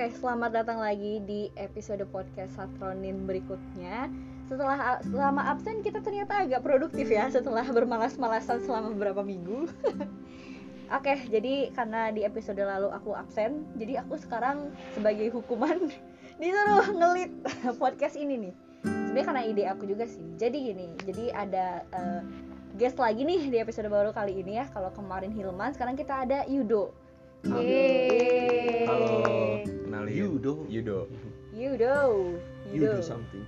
Oke, selamat datang lagi di episode podcast Satronin berikutnya. Setelah selama absen kita ternyata agak produktif ya setelah bermalas-malasan selama beberapa minggu. Oke, jadi karena di episode lalu aku absen, jadi aku sekarang sebagai hukuman disuruh ngelit podcast ini nih. Sebenarnya karena ide aku juga sih. Jadi gini, jadi ada uh, guest lagi nih di episode baru kali ini ya. Kalau kemarin Hilman, sekarang kita ada Yudo. Yeay. Halo, kenalin. Yudo. Yudo. Yudo. You do something.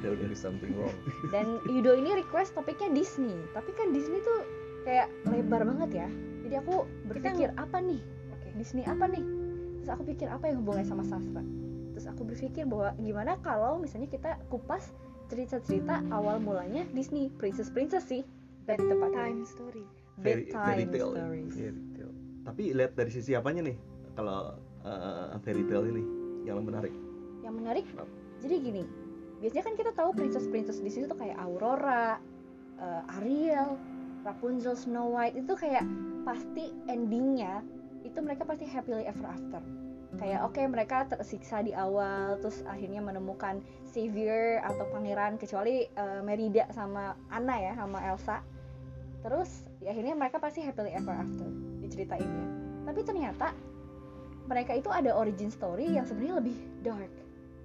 Udah udah. Do something wrong. Dan Yudo ini request topiknya Disney. Tapi kan Disney tuh kayak lebar banget ya. Jadi aku berpikir apa nih? Disney apa nih? Terus aku pikir apa yang hubungannya sama sastra? Terus aku berpikir bahwa gimana kalau misalnya kita kupas cerita-cerita awal mulanya Disney, princess-princess sih dari tempat time story bedtime fairy Tapi lihat dari sisi apanya nih? Kalau uh, fairy tale ini yang menarik. Yang menarik, jadi gini, biasanya kan kita tahu princess-princess di situ tuh kayak Aurora, eh, Ariel, Rapunzel, Snow White itu kayak pasti endingnya itu mereka pasti happily ever after. Kayak oke mereka tersiksa di awal, terus akhirnya menemukan savior atau pangeran kecuali eh, Merida sama Anna ya sama Elsa. Terus ya akhirnya mereka pasti happily ever after diceritainnya. Tapi ternyata mereka itu ada origin story yang sebenarnya lebih dark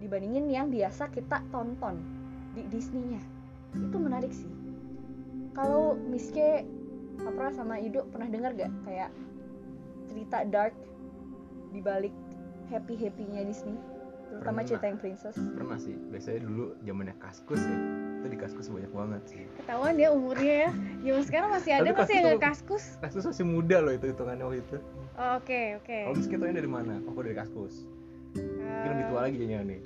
dibandingin yang biasa kita tonton di Disney-nya. Itu menarik sih. Kalau Miske, Kapra sama Ido pernah dengar gak kayak cerita dark di balik happy-happynya Disney? Terutama Pernah. cerita yang princess. Pernah sih. Biasanya dulu zamannya Kaskus ya. Itu di Kaskus banyak banget sih. ketahuan ya umurnya ya zaman sekarang masih ada masih yang kaskus kaskus Kaskus masih muda loh itu hitungannya waktu itu. Oh, oke oke Kalau dari mana? Aku dari Kaskus. Mungkin lebih tua lagi kayaknya nih.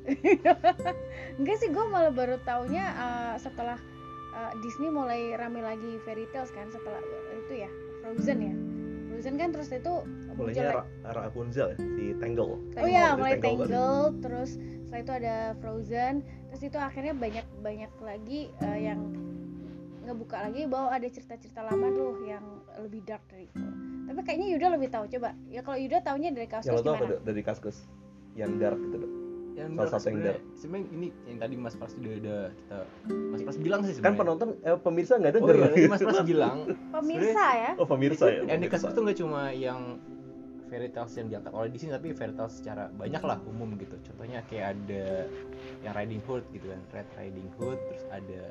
enggak sih gue malah baru taunya uh, setelah uh, Disney mulai rame lagi fairy tales kan setelah itu ya Frozen ya Frozen kan terus itu Mulainya Ra Rapunzel ya, si Tangle. Oh iya, mulai Tangled tadi. Tangled, terus setelah itu ada Frozen, terus itu akhirnya banyak banyak lagi eh, yang ngebuka lagi bahwa ada cerita-cerita lama tuh yang lebih dark dari itu. Tapi kayaknya Yuda lebih tahu. Coba, ya kalau Yuda taunya dari lo tau apa gimana? Dok, dari Kaskus? Yang dark gitu dok. Yang Salah dark satu yang sebenarnya- Sebenarnya ini yang tadi Mas Pras udah, udah kita Mas Pras bilang sih Kan sebenarnya. penonton, eh, pemirsa nggak Oh denger. iya, tadi Mas Pras bilang Pemirsa ya. Oh pemirsa ya. yang di pemirsa. Kaskus tuh nggak cuma yang fairy tales yang diangkat oleh Disney tapi fairy tales secara banyak lah umum gitu. Contohnya kayak ada yang Riding Hood gitu kan Red Riding Hood terus ada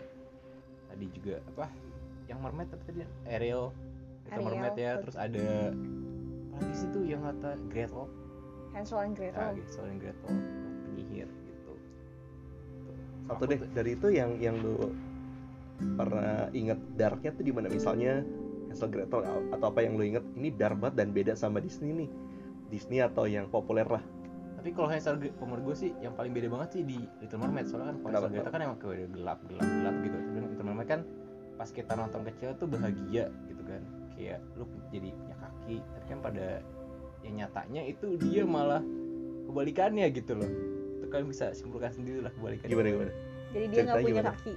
tadi juga apa? Yang mermaid apa tadi? Ariel. Itu Ariel, mermaid ya terus ada apa lagi sih tuh yang kata? Gretel Hansel and Gretel. ah, gitu soalnya Gretel penyihir gitu. Satu deh. tuh- dari itu yang yang lu pernah inget darknya tuh di mana? Misalnya Hansel Gretel atau apa yang lu inget ini dark banget dan beda sama Disney nih. Disney atau yang populer lah. Tapi kalau Hansel menurut gue sih yang paling beda banget sih di Little Mermaid. Soalnya kan kalau Hansel Gretel kan emang kayak gelap gelap gelap gitu. Tapi Little Mermaid kan pas kita nonton kecil tuh bahagia gitu kan. Kayak lu jadi punya kaki tapi kan pada yang nyatanya itu dia malah kebalikannya gitu loh. Itu kan bisa simpulkan sendiri lah kebalikannya. Gimana gimana? Jadi dia nggak punya gimana? kaki.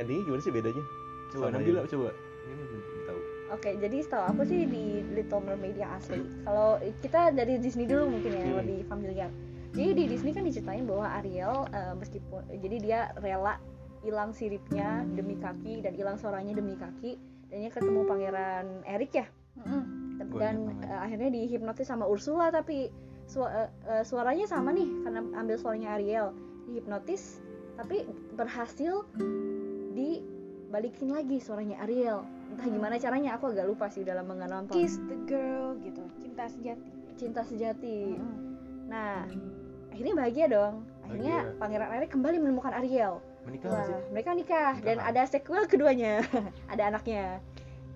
endingnya gimana sih bedanya? Coba sama Nabila yang- coba ini belum tahu Oke, jadi setahu aku sih di Little Mermaid yang asli. Kalau kita dari Disney dulu mungkin ya Hmm. lebih familiar. Jadi di Disney kan diceritain bahwa Ariel eh, meskipun jadi dia rela hilang siripnya demi kaki dan hilang suaranya demi kaki dan dia ketemu pangeran Eric ya. Banyak Dan eh, akhirnya dihipnotis sama Ursula tapi su- eh, eh, suaranya sama nih karena ambil suaranya Ariel dihipnotis tapi berhasil dibalikin lagi suaranya Ariel entah gimana caranya aku agak lupa sih dalam mengenal Kiss the girl gitu, cinta sejati. cinta sejati. Mm-mm. nah akhirnya bahagia dong. Akhirnya Bahagia. pangeran Eric kembali menemukan Ariel. Menikah nggak Wah, sih? mereka nikah. Dan Nikahan. ada sequel keduanya. Ada anaknya.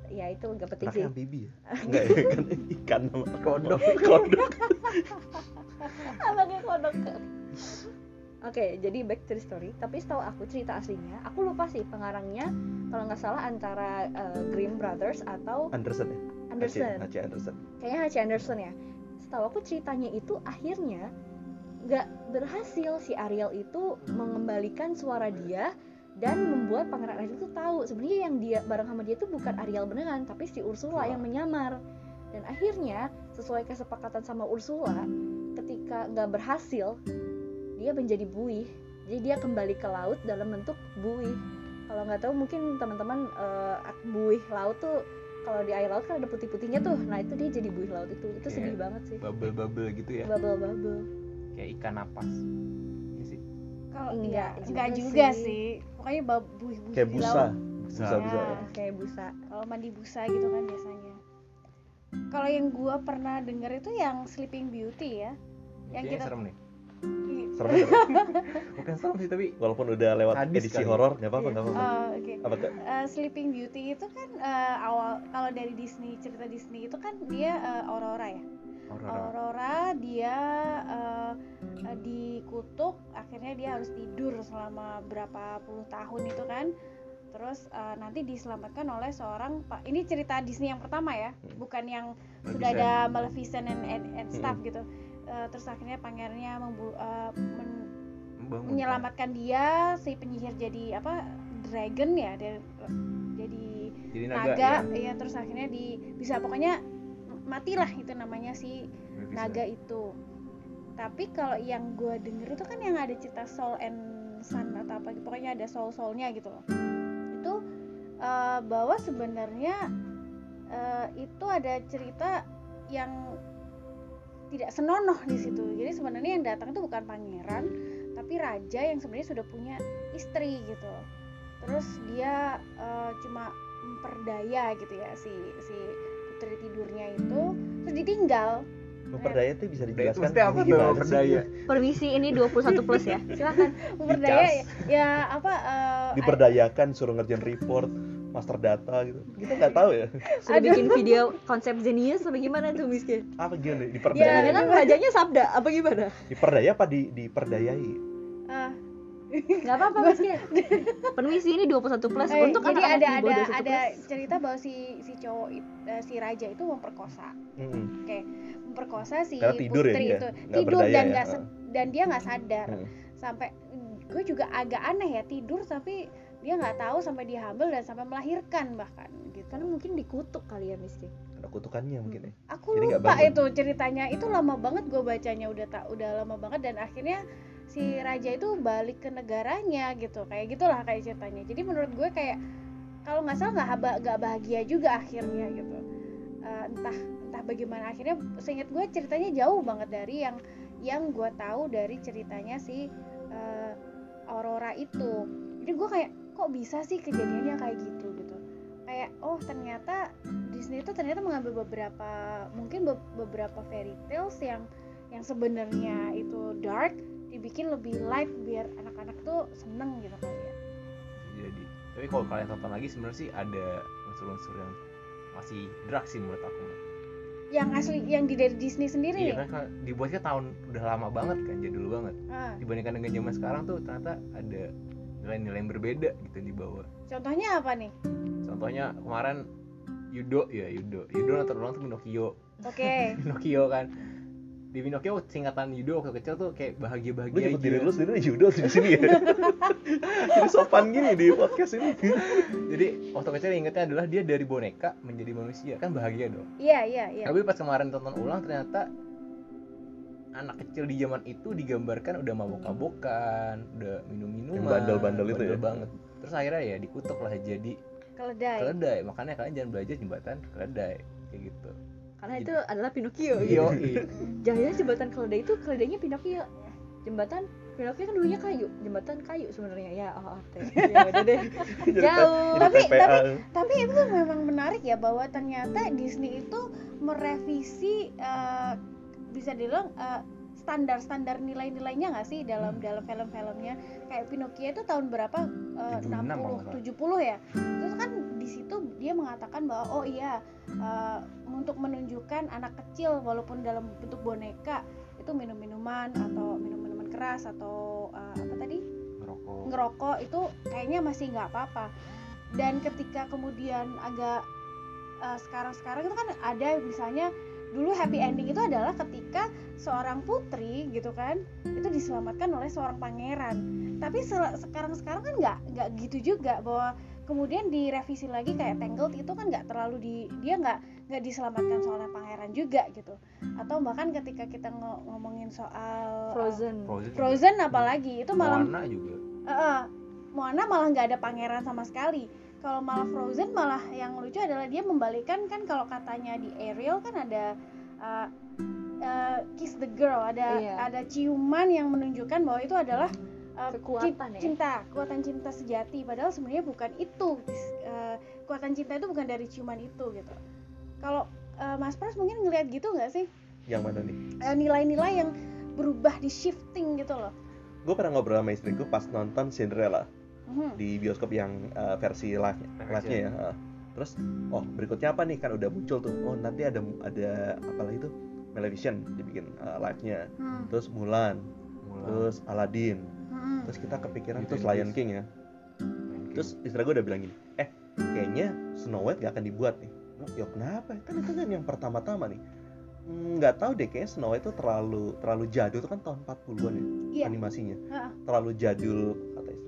Ya itu gak penting sih. anaknya amfibi ya? Enggak ya kan ikan sama Kodok. kodok. Anaknya kodok oke jadi back to the story tapi setahu aku cerita aslinya aku lupa sih pengarangnya kalau nggak salah antara uh, Grimm Brothers atau Anderson ya Anderson H. H. Anderson kayaknya H. Anderson ya setahu aku ceritanya itu akhirnya nggak berhasil si Ariel itu mengembalikan suara dia dan membuat pangeran Ariel itu tahu sebenarnya yang dia bareng sama dia itu bukan Ariel beneran tapi si Ursula. yang menyamar dan akhirnya sesuai kesepakatan sama Ursula ketika nggak berhasil dia menjadi buih. Jadi dia kembali ke laut dalam bentuk buih. Kalau nggak tahu mungkin teman-teman eh, buih laut tuh kalau di air laut kan ada putih-putihnya tuh. Nah itu dia jadi buih laut itu. Itu Kayak sedih banget sih. Bubble-bubble gitu ya? Bubble bubble kayak ikan napas. Iya sih. Kalau Enggak enggak juga enggak juga sih. sih. Pokoknya bab buih buih kayak di busa. laut. busa Busa. busa Ya. kayak busa. Kalau mandi busa gitu kan biasanya. Kalau yang gua pernah denger itu yang Sleeping Beauty ya. Yang Kayaknya kita- serem nih. Ih, serem nggak? bukan serem sih tapi walaupun udah lewat Sadis edisi horor nggak apa-apa Iya. nggak apa-apa oh, oke apa tuh Eh, Sleeping Beauty itu kan eh, awal kalau dari Disney cerita Disney itu kan dia eh, Aurora ya horor Aurora dia eh, eh, dikutuk akhirnya dia harus tidur selama berapa puluh tahun itu kan terus eh, nanti diselamatkan oleh seorang pak ini cerita Disney yang pertama ya Hmm. bukan yang Maleficent. sudah ada Maleficent and, and, and stuff Hmm. gitu Eh, terus akhirnya pangerannya membu- eh, men- menyelamatkan dia si penyihir jadi apa dragon ya dia jadi jadi naga, naga, ya? ya terus akhirnya di bisa pokoknya matilah itu namanya si naga itu. Tapi kalau yang gue denger itu kan yang ada cerita soul and sun atau apa pokoknya ada soul soulnya gitu loh. Itu eh, bahwa sebenarnya eh, itu ada cerita yang tidak senonoh di situ. Jadi sebenarnya yang datang itu bukan pangeran tapi raja yang sebenarnya sudah punya istri gitu. Terus dia eh, cuma memperdaya gitu ya si si putri tidurnya itu terus ditinggal. Memperdaya itu bisa itu dijelaskan mesti apa ini tuh berdaya permisi ini 21 plus ya. Silakan memperdaya ya, ya apa eh, diperdayakan suruh ngerjain report master data gitu. Kita nggak tahu ya. Sudah Aduh. bikin video konsep jenius apa gimana tuh miskin apa gimana? Ya, diperdaya. jangan rajanya sabda. Apa gimana? Diperdaya apa di diperdayai? Eh, nggak apa-apa miskin permisi ini 21 plus. Eh, untuk jadi ada ada 21 ada plus. cerita bahwa si si cowok eh, si raja itu memperkosa. Mm-mm. memperkosa si Karena tidur ya putri dia? itu. Tidur dan ya? dan dia nggak sadar. Hmm. sampai gue juga agak aneh ya tidur tapi dia nggak tahu sampai dia hamil dan sampai melahirkan bahkan gitu. Karena mungkin dikutuk kali ya miskin ada kutukannya mungkin ya. Aku Jadi lupa itu ceritanya. Itu lama banget gue bacanya udah tak udah lama banget dan akhirnya si raja itu balik ke negaranya gitu. Kayak gitulah kayak ceritanya. Jadi menurut gue kayak kalau nggak salah nggak nggak bahagia juga akhirnya gitu. Eh, entah entah bagaimana. Akhirnya seingat gue ceritanya jauh banget dari yang yang gue tahu dari ceritanya si eh, Aurora itu jadi gue kayak kok bisa sih kejadiannya kayak gitu? Gitu. Kayak oh ternyata Disney itu ternyata mengambil beberapa mungkin be- beberapa fairy tales yang yang sebenarnya itu dark dibikin lebih light biar anak-anak tuh seneng gitu kali ya. Jadi tapi kalau kalian tonton lagi sebenarnya sih ada unsur-unsur yang masih dark sih menurut aku yang asli yang di dari Disney sendiri iya nih kan kan dibuatnya tahun udah lama banget kan jadul banget. Ah, dibandingkan dengan zaman sekarang tuh ternyata ada nilai-nilai yang berbeda gitu yang dibawa. Contohnya apa nih? Contohnya kemarin Yudo ya Yudo. Yudo nonton ulang tuh Pinocchio. Oke. Pinocchio kan. Di Pinocchio singkatan Yudo waktu kecil tuh kayak bahagia lu bahagia nyebut diri lu sendiri judo di sini ya? Jadi sopan gini di podcast ini. Jadi waktu kecil ingetnya adalah dia dari boneka menjadi manusia. Kan bahagia dong. Iya iya iya. Tapi pas kemarin tonton ulang ternyata anak kecil di zaman itu digambarkan udah mabok-mabokan udah minum-minuman Yang bandel-bandel itu bandel ya? banget terus akhirnya ya dikutuk lah jadi keledai keledai makanya kalian jangan belajar jembatan keledai kayak gitu karena Gitu. itu adalah Pinocchio. Yo, Jangan jembatan keledai itu keledainya Pinocchio. Jembatan Pinocchio kan dulunya kayu, jembatan kayu sebenarnya ya. Oh, oke. Ya udah deh. Jadi Jauh. jadi Tapi- TPA. tapi itu memang menarik ya bahwa ternyata Disney itu merevisi eh, bisa dibilang eh, standar-standar nilai-nilainya nggak sih dalam Hmm. dalam film-filmnya? Kayak Pinocchio itu tahun berapa? 76 kalau nggak 60 70 ya? Terus kan di situ dia mengatakan bahwa oh iya eh, untuk menunjukkan anak kecil walaupun dalam bentuk boneka itu minum minuman atau minum minuman keras atau eh, apa tadi? Ngerokok. Ngerokok itu kayaknya masih nggak apa-apa. Dan ketika kemudian agak sekarang-sekarang itu kan ada misalnya dulu happy ending itu adalah ketika seorang putri gitu kan itu diselamatkan oleh seorang pangeran. Tapi sel- sekarang-sekarang kan nggak nggak gitu juga bahwa kemudian direvisi lagi kayak Tangled itu kan nggak terlalu di dia nggak nggak diselamatkan soalnya pangeran juga gitu. Atau bahkan ketika kita ngo- ngomongin soal uh, Frozen. Frozen, Frozen apalagi itu malah Moana juga. Eh, eh, Moana malah nggak ada pangeran sama sekali. Kalau malah Frozen malah yang lucu adalah dia membalikan kan kalau katanya di Ariel kan ada uh, uh, kiss the girl, ada Iya. ada ciuman yang menunjukkan bahwa itu adalah uh, Kekuatan ya? cinta, kekuatan cinta sejati. Padahal sebenarnya bukan itu. Uh, kekuatan cinta itu bukan dari ciuman itu gitu. Kalau uh, Mas Pras mungkin ngelihat gitu nggak sih yang mana nih Uh, nilai-nilai yang berubah di shifting gitu loh. gue pernah ngobrol sama istriku pas nonton Cinderella Mhm. di bioskop yang uh, versi live Versi live nya ya. uh. terus oh berikutnya apa nih? Kan udah muncul tuh. Oh nanti ada ada apa lagi tuh? Maleficent dibikin uh, live nya Hmm. terus Mulan. Mulan, terus Aladdin. Mhm. terus kita kepikiran terus and Lion. King ya. Terus istri gue udah bilang gini eh kayaknya Snow White gak akan dibuat nih. Oh, ya kenapa? Kan itu kan yang pertama-tama nih. Hmm, nggak tahu deh kayaknya Snow White itu terlalu terlalu jadul itu kan tahun 40-an ya Iya. animasinya. Terlalu jadul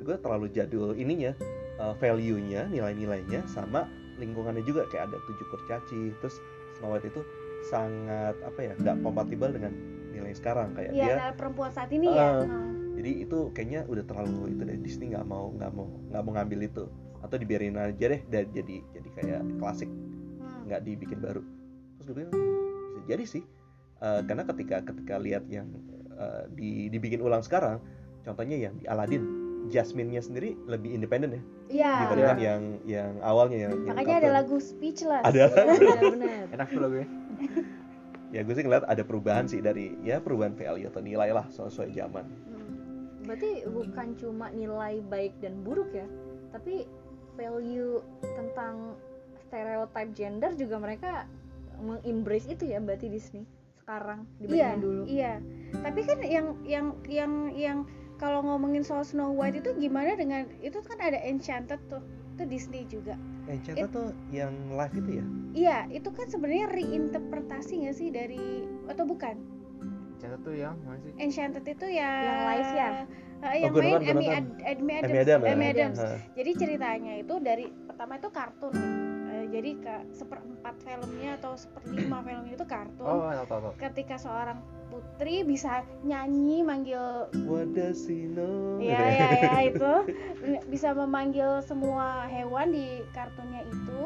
gue terlalu jadul ininya uh, value-nya nilai-nilainya sama lingkungannya juga kayak ada tujuh kurcaci terus Snow White itu sangat apa ya nggak kompatibel dengan nilai sekarang kayak Iya, dia perempuan saat ini ya. Ah. Hmm. jadi itu kayaknya udah terlalu itu deh Disney nggak mau nggak mau nggak mau ngambil itu atau dibiarin aja deh dan jadi jadi kayak klasik Hmm. nggak dibikin baru terus gue bilang bisa jadi sih Eh, karena ketika ketika lihat yang eh, di dibikin ulang sekarang contohnya yang di Aladdin Jasmine-nya sendiri lebih independen ya Iya. dibandingkan yang yang awalnya yang yang Makanya ada kartun. lagu Speechless. Ada. Benar-benar. enak tuh lagunya ya gue sih ngeliat ada perubahan sih dari ya perubahan value atau nilai lah sesuai zaman Hmm. Berarti bukan cuma nilai baik dan buruk ya, tapi value tentang stereotype gender juga mereka mengembrace itu ya berarti Disney sekarang Iya, dibandingin dulu. iya. Tapi kan yang yang yang yang kalau ngomongin soal Snow White itu gimana dengan itu kan ada Enchanted tuh. Itu Disney juga. Enchanted tuh yang live itu ya Iya, itu kan sebenarnya reinterpretasi nggak sih dari atau bukan? Catat tuh yang mana sih Enchanted itu yang Yang live ya? Eh, yang gue main Amy. Ad- Amy Adams. Amy Adams? Amy Adams. Hah. Jadi ceritanya itu dari pertama itu kartun jadi ke seperempat filmnya atau seperlima filmnya itu kartun. oh tau Ketika seorang putri bisa nyanyi manggil What does he know? ya ya ya itu bisa memanggil semua hewan di kartunnya itu.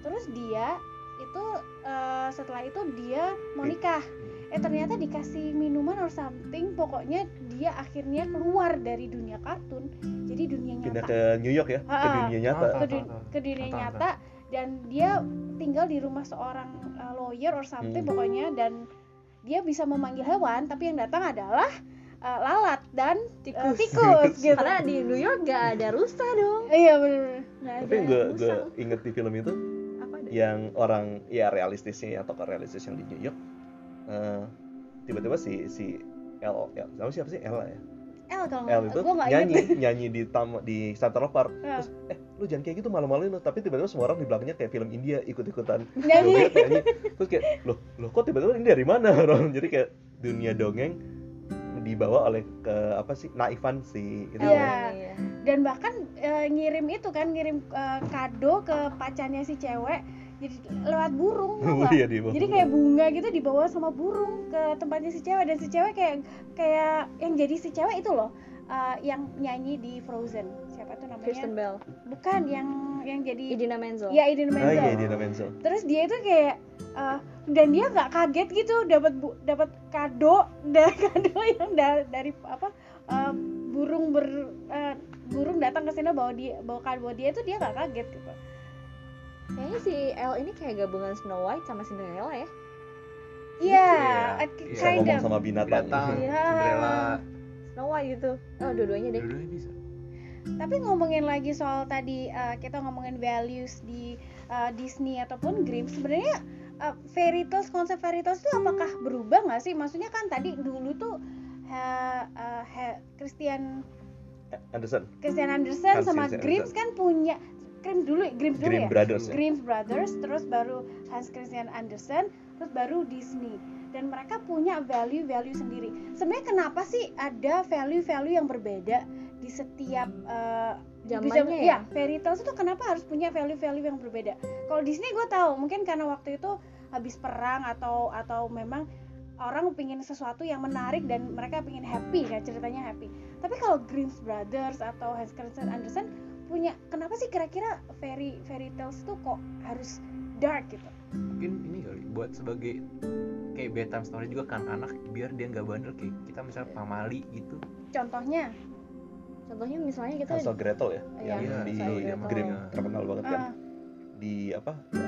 Terus dia itu eh, setelah itu dia mau nikah. Eh ternyata dikasih minuman or something. Pokoknya dia akhirnya keluar dari dunia kartun. Jadi dunia Pindah nyata ke New York ya, ke dunia nyata. Ke, Tahu, du- tahu, tahu. ke dunia Tahu, tahu, nyata dan dia tinggal di rumah seorang uh, lawyer or something Hmm. pokoknya dan dia bisa memanggil hewan tapi yang datang adalah uh, lalat dan uh, Tikus. tikus gitu. Karena di New York gak ada rusa dong. Iya benar. Tapi ada yang gue gue inget di film itu apa deh? yang orang ya realistisnya ya tokoh realistis yang di New York eh, tiba-tiba si si L L siapa siapa sih L ya El kalau L itu nggak nyanyi inget. nyanyi di tam di Central Park Ya. terus eh lu jangan kayak gitu malu-maluin lu tapi tiba-tiba semua orang di belakangnya kayak film India ikut-ikutan Nyanyi. nyanyi terus kayak loh loh kok tiba-tiba ini dari mana orang jadi kayak dunia dongeng dibawa oleh ke apa sih naifan si itu Iya. ya. iya. Dan bahkan uh, ngirim itu kan ngirim uh, kado ke pacarnya si cewek jadi lewat burung. Oh iya di bawah. jadi kayak bunga gitu dibawa sama burung ke tempatnya si cewek dan si cewek kayak kayak yang jadi si cewek itu loh uh, yang nyanyi di Frozen siapa tuh namanya Kristen Bell, bukan yang yang jadi Idina Menzel. ya Idina Ah Menzel iya Idina Menzel. terus dia itu kayak uh, dan dia nggak kaget gitu dapat bu- dapat kado dan kado yang da- dari apa uh, burung ber uh, burung datang ke sini bawa dia bawa kado buat dia itu dia nggak kaget gitu Kayaknya si Elle ini kayak gabungan Snow White sama Cinderella ya. iya iya. Bisa kind ngomong of sama binatang. Binatang, Iya. Cinderella Snow White gitu. Oh, dua-duanya deh. dua-duanya bisa Tapi ngomongin lagi soal tadi uh, kita ngomongin values di uh, Disney ataupun Grimm, sebenarnya uh, fairy tales konsep fairy tales itu apakah berubah nggak sih? Maksudnya kan tadi dulu tuh uh, uh, Christian Anderson. Christian Andersen Hans sama Grimm kan punya Grimm dulu, Grimm dulu Grimm ya. Brothers ya. Grimm Brothers, terus baru Hans Christian Andersen, terus baru Disney. Dan mereka punya value-value sendiri. Sebenarnya kenapa sih ada value-value yang berbeda di setiap uh, zamannya ya ya fairy tales itu kenapa harus punya value-value yang berbeda kalau Disney gue tahu mungkin karena waktu itu habis perang atau atau memang orang pingin sesuatu yang menarik dan mereka pingin happy kan ceritanya happy tapi kalau Grimm Brothers atau Hans Christian Andersen punya kenapa sih kira-kira fairy fairy tales itu kok harus dark gitu? Mungkin ini kali buat sebagai kayak bedtime story juga kan anak biar dia nggak bandel kayak kita misalnya pamali gitu. Contohnya? Contohnya misalnya kita Hansel Gretel ya Iya, yang Hansel di Gretel. Grimm terkenal banget kan. Ah, di apa ya,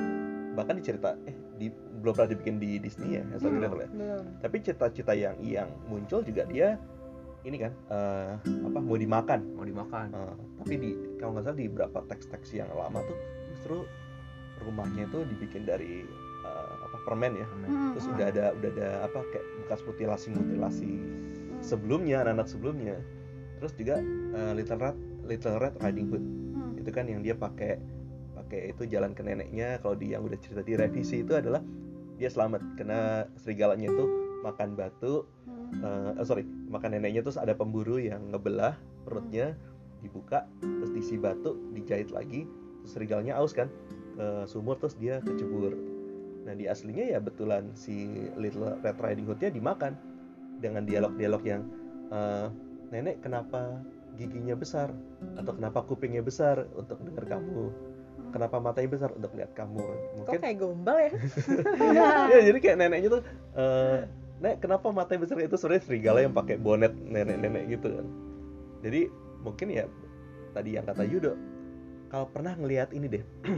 bahkan di cerita eh di belum pernah dibikin di Disney ya Hansel Hmm. Gretel ya. belum. Tapi cita-cita yang yang muncul juga dia ini kan eh, apa mau dimakan. Mau dimakan. Eh, tapi di kalau nggak salah di beberapa teks-teks yang lama tuh justru rumahnya itu dibikin dari eh, apa permen ya. Hmm, terus hmm, udah ada udah ada apa kayak bekas mutilasi mutilasi hmm, sebelumnya anak-anak sebelumnya. Terus juga eh, Little Red Little Red Riding Hood. Hmm, itu kan yang dia pakai pakai itu jalan ke neneknya. Kalau di yang udah cerita di revisi itu adalah dia selamat. Karena serigalanya itu makan batu. Hmm. Oh, sorry makan neneknya terus ada pemburu yang ngebelah perutnya dibuka terus diisi batu dijahit lagi terus serigalanya aus kan ke sumur terus dia kecebur. Nah di aslinya ya betulan si Little Red Riding Hoodnya dimakan dengan dialog-dialog yang eh, nenek kenapa giginya besar? Atau kenapa kupingnya besar untuk dengar kamu? Kenapa matanya besar untuk lihat kamu? Kok mungkin kayak gombal ya? Ya jadi kayak neneknya tuh eh, nek kenapa matanya besar itu sebenarnya serigala yang pakai bonet nenek-nenek gitu kan? Jadi mungkin ya tadi yang kata Yudo kalau pernah ngelihat ini deh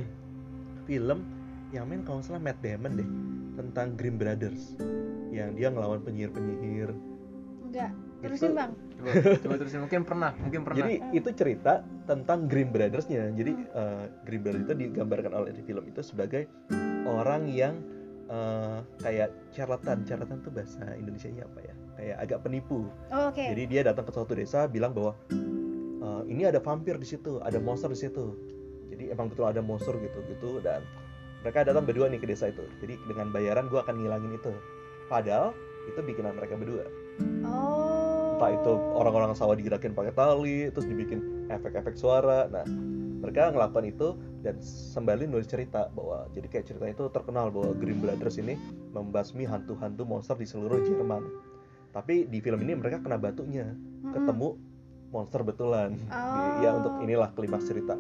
film yang main kalau salah Matt Damon deh tentang Grimm Brothers yang dia ngelawan penyihir-penyihir. Enggak Itu- terusin bang. Coba coba terusin mungkin pernah mungkin pernah. Jadi itu cerita tentang Grimm Brothers-nya. Jadi eh, Grimm Brothers itu digambarkan oleh di film itu sebagai orang yang eh, kayak charlatan charlatan tuh bahasa Indonesia nya apa ya kayak agak penipu oh, oke Jadi dia datang ke suatu desa bilang bahwa "E, ini ada vampir di situ, ada monster di situ. Jadi emang betul ada monster gitu-gitu dan mereka datang berdua nih ke desa itu. Jadi dengan bayaran gua akan ngilangin itu. Padahal itu bikinan mereka berdua. oh Entah itu orang-orang sawah digerakin pakai tali, terus dibikin efek-efek suara. Nah, mereka ngelakukan itu dan sembali nulis cerita bahwa jadi kayak cerita itu terkenal bahwa Grimm Brothers ini membasmi hantu-hantu monster di seluruh Jerman. Tapi di film ini mereka kena batunya. Ketemu monster betulan. Oh. ya untuk inilah klimaks cerita.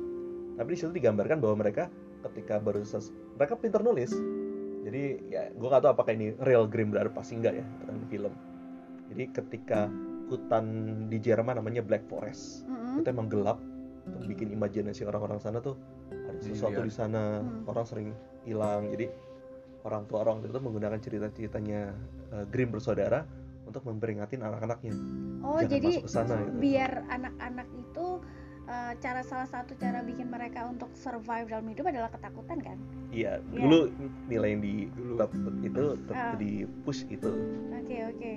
Tapi di situ digambarkan bahwa mereka ketika baru ses- mereka pintar nulis. Jadi ya gue gak tahu apakah ini real Grimm Brothers pasti enggak ya ini film. Jadi ketika hutan di Jerman namanya Black Forest Mm-mm. itu emang gelap. Untuk bikin imajinasi orang-orang sana tuh sesuatu liar. di sana Hmm. orang sering hilang jadi orang tua orang itu menggunakan cerita-ceritanya eh, Grimm bersaudara untuk memperingatin anak-anaknya Oh jangan jadi masuk ke sana gitu. biar anak-anak itu uh, cara salah satu cara bikin mereka untuk survive dalam hidup adalah ketakutan kan? Iya, Iya. dulu nilai yang di Dulu. itu tetap Ah. di push itu. Oke oke.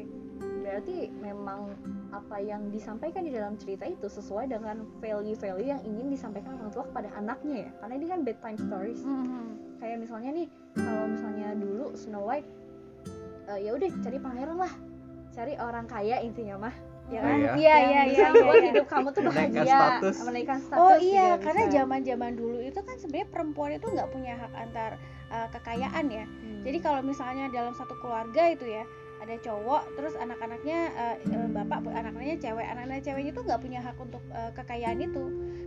Berarti memang apa yang disampaikan di dalam cerita itu sesuai dengan value-value yang ingin disampaikan orang tua kepada anaknya ya karena ini kan bedtime stories Mhm. kayak misalnya nih kalau misalnya dulu Snow White eh, ya udah cari pangeran lah cari orang kaya intinya mah ya kan Iya. Iya iya yang bisa iya. iya. hidup kamu tuh Menaikkan bahagia status. menaikkan status Oh iya, karena zaman-zaman dulu itu kan sebenarnya perempuan itu nggak punya hak antar uh, kekayaan ya. Hmm. Jadi kalau misalnya dalam satu keluarga itu ya ada cowok, terus anak-anaknya uh, bapak anak-anaknya cewek, anak-anak ceweknya itu nggak punya hak untuk uh, kekayaan itu.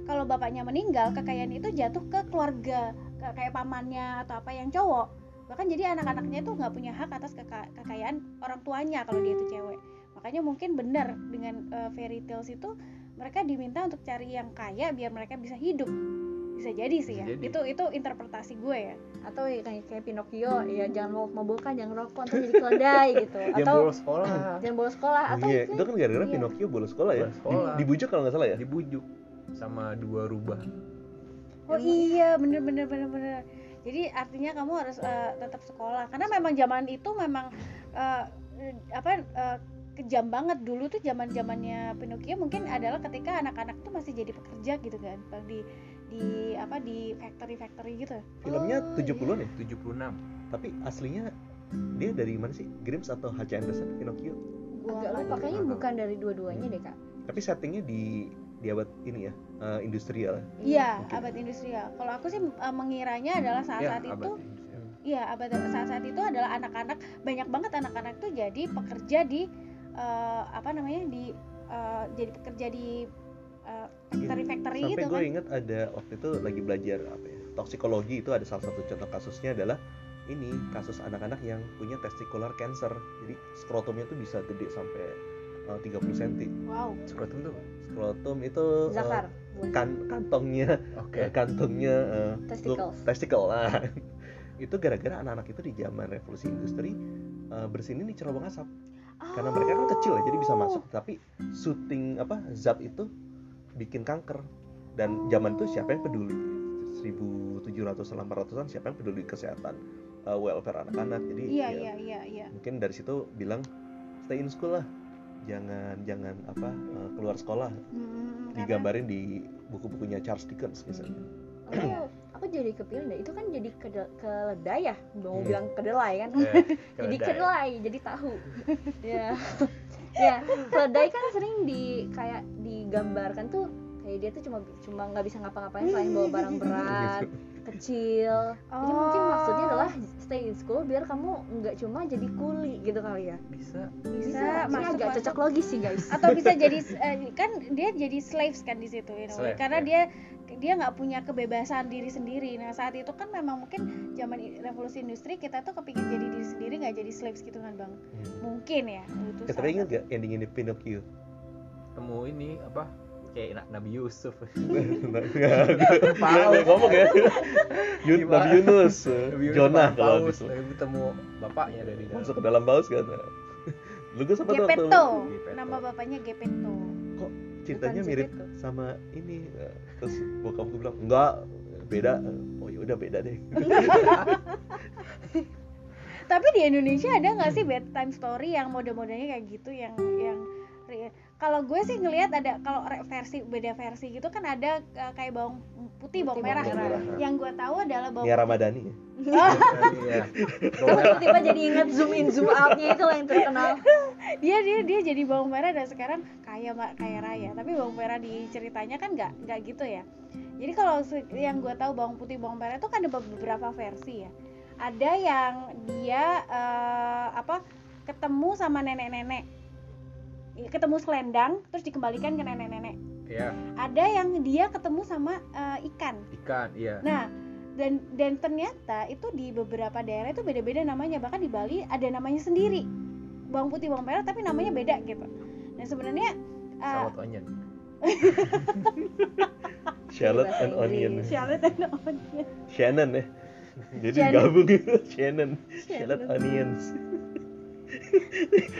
Kalau bapaknya meninggal, kekayaan itu jatuh ke keluarga, ke kayak pamannya atau apa yang cowok. Bahkan jadi anak-anaknya itu nggak punya hak atas keka- kekayaan orang tuanya kalau dia itu cewek. Makanya mungkin benar dengan uh, fairy tales itu mereka diminta untuk cari yang kaya biar mereka bisa hidup bisa jadi sih Bisa ya. jadi. itu itu interpretasi gue ya. Atau ya kayak, kayak Pinocchio ya jangan mau mabulkan jangan rokok ntar jadi keledai gitu. Atau bolos sekolah. Jangan bolos sekolah atau iya, itu kan gara-gara iya. Pinocchio bolos sekolah ya. Bolos sekolah. Di- Dibujuk kalau nggak salah ya. dibujuk sama dua rubah. Oh iya bener bener bener bener. Jadi artinya kamu harus eh, tetap sekolah. Karena memang zaman itu memang eh, apa eh, kejam banget. Dulu tuh zaman zamannya Pinocchio mungkin adalah ketika anak-anak tuh masih jadi pekerja gitu kan. Di di apa di factory factory gitu Filmnya Oh, 70-an ya, 76 tapi aslinya dia dari mana sih? Grimm's atau H.C. Andersen Pinocchio? Gua agak nggak lupa kayaknya bukan dari dua-duanya deh kak Tapi settingnya di di abad ini ya eh, industrial Iya, Mungkin. abad industrial. Kalau aku sih eh, mengiranya adalah saat-saat Ya, itu abad industrial. Iya, abad saat-saat itu adalah anak-anak banyak banget anak-anak tuh jadi pekerja di eh, apa namanya di eh, jadi pekerja di eh, factory-factory sampai gitu gue kan. inget ada waktu itu lagi belajar apa ya toksikologi itu ada salah satu contoh kasusnya adalah ini kasus anak-anak yang punya testicular cancer jadi skrotumnya tuh bisa gede sampai eh, 30 cm Wow. Skrotum tuh. skrotum itu eh, Zakar bukan kan kantongnya Oke. eh, kantongnya eh, Testicles. testicle lah itu gara-gara anak-anak itu di zaman revolusi industri eh, bersini nih cerobong asap karena mereka kan kecil ya jadi bisa Oh. masuk tapi syuting apa zat itu bikin kanker. Dan zaman itu siapa yang peduli? 1700 800-an siapa yang peduli kesehatan uh, welfare anak-anak? Jadi Iya, ya, iya, iya, iya. mungkin dari situ bilang stay in school lah. Jangan jangan apa uh, keluar sekolah. Hmm, karena- digambarin di buku-bukunya Charles Dickens misalnya. Aku aku jadi kepikiran deh. Itu kan jadi keledai ya? Mau Hmm. bilang kedelai kan? Eh, jadi kedelai jadi tahu. Ya ya keledai kan sering di kayak digambarkan tuh kayak dia tuh cuma cuma nggak bisa ngapa-ngapain selain bawa barang berat kecil. Jadi mungkin maksudnya Oh. adalah stay in school biar kamu nggak cuma jadi kuli gitu kali ya. Bisa. Bisa, Ini masuk agak cocok logis sih guys. Atau bisa jadi eh, kan dia jadi slaves kan di situ a way. Slave, karena ya. dia dia nggak punya kebebasan diri sendiri. Nah saat itu kan memang mungkin zaman revolusi industri kita tuh kepingin jadi diri sendiri nggak jadi slaves gitu kan bang? Mungkin ya itu Ya, salah tapi inget satu. gak ending ini Pinocchio? Temu ini apa kayak Na- Nabi Yusuf. Paus ngomong ya. Yun? Nabi Yunus. Nabi Yusuf Jonah sama kalau Paus, habis tapi ketemu bapaknya dari dalam. Masuk ke dalam paus kan. Lu gue sempat waktu Gepetto Gepetto. nama bapaknya Gepetto ceritanya Bukan mirip sama ini? Eh, terus bokap gue bilang enggak beda. Oh ya udah beda deh. Tapi di Indonesia ada nggak sih bedtime story yang mode-modenya kayak gitu yang yang kalau gue sih ngelihat ada kalau versi beda versi gitu kan ada uh, kayak bawang putih, bawang Putih, merah. bawang merah. Yang gue tahu adalah bawang Nia Ramadhani ya? Iya. Tiba-tiba jadi inget zoom in zoom outnya itu lah yang terkenal. Dia dia dia jadi bawang merah dan sekarang kaya ma- kaya raya. Tapi bawang merah di ceritanya kan nggak nggak gitu ya. Jadi kalau yang gue tahu bawang putih bawang merah itu kan ada beberapa versi ya. Ada yang dia eh, apa ketemu sama nenek-nenek ketemu selendang terus dikembalikan ke nenek-nenek. Iya. Ada yang dia ketemu sama eh, ikan. Ikan iya. Nah dan dan ternyata itu di beberapa daerah itu beda-beda namanya. Bahkan di Bali ada namanya sendiri. Bawang putih bawang merah tapi namanya beda gitu. Nah sebenarnya uh, salad onion. Shallot and onion. Charlotte and onion. Shannon ya jadi Shannon. gabung. Gitu Shannon. shallot onions